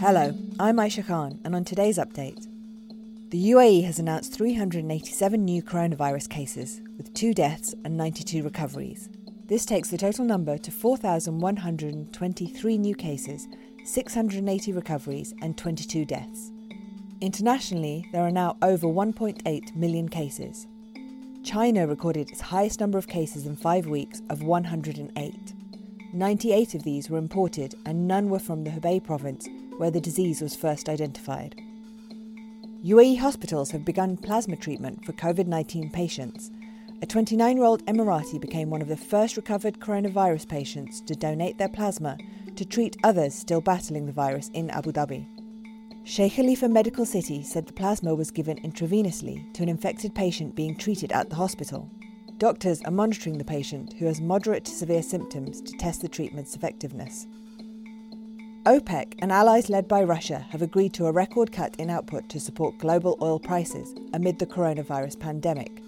Hello, I'm Aisha Khan, and on today's update, the UAE has announced 387 new coronavirus cases, with two deaths and 92 recoveries. This takes the total number to 4,123 new cases, 680 recoveries, and 22 deaths. Internationally, there are now over 1.8 million cases. China recorded its highest number of cases in five weeks of 108. 98 of these were imported, and none were from the Hubei province, where the disease was first identified. UAE hospitals have begun plasma treatment for COVID 19 patients. A 29 year old Emirati became one of the first recovered coronavirus patients to donate their plasma to treat others still battling the virus in Abu Dhabi. Sheikh Khalifa Medical City said the plasma was given intravenously to an infected patient being treated at the hospital. Doctors are monitoring the patient, who has moderate to severe symptoms, to test the treatment's effectiveness. OPEC and allies led by Russia have agreed to a record cut in output to support global oil prices amid the coronavirus pandemic.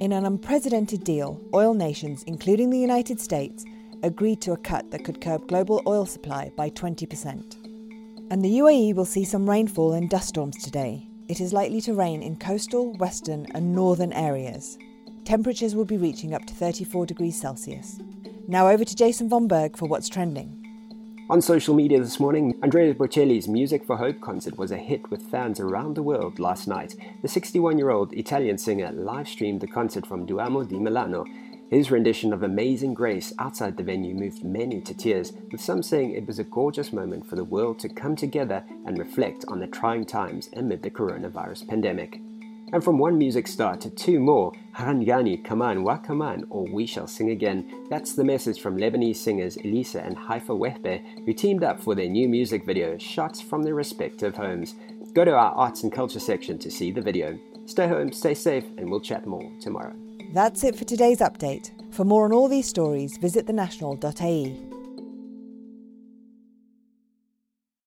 In an unprecedented deal, oil nations, including the United States, agreed to a cut that could curb global oil supply by 20%. And the UAE will see some rainfall and dust storms today. It is likely to rain in coastal, western, and northern areas. Temperatures will be reaching up to 34 degrees Celsius. Now over to Jason von Berg for what's trending. On social media this morning, Andrea Bocelli's Music for Hope concert was a hit with fans around the world last night. The 61 year old Italian singer live streamed the concert from Duomo di Milano his rendition of Amazing Grace outside the venue moved many to tears, with some saying it was a gorgeous moment for the world to come together and reflect on the trying times amid the coronavirus pandemic. And from one music star to two more, Harangani Kaman Wa Kaman, or We Shall Sing Again, that's the message from Lebanese singers Elissa and Haifa Wehbe, who teamed up for their new music video, shots from their respective homes. Go to our arts and culture section to see the video. Stay home, stay safe, and we'll chat more tomorrow. That's it for today's update. For more on all these stories, visit thenational.ae.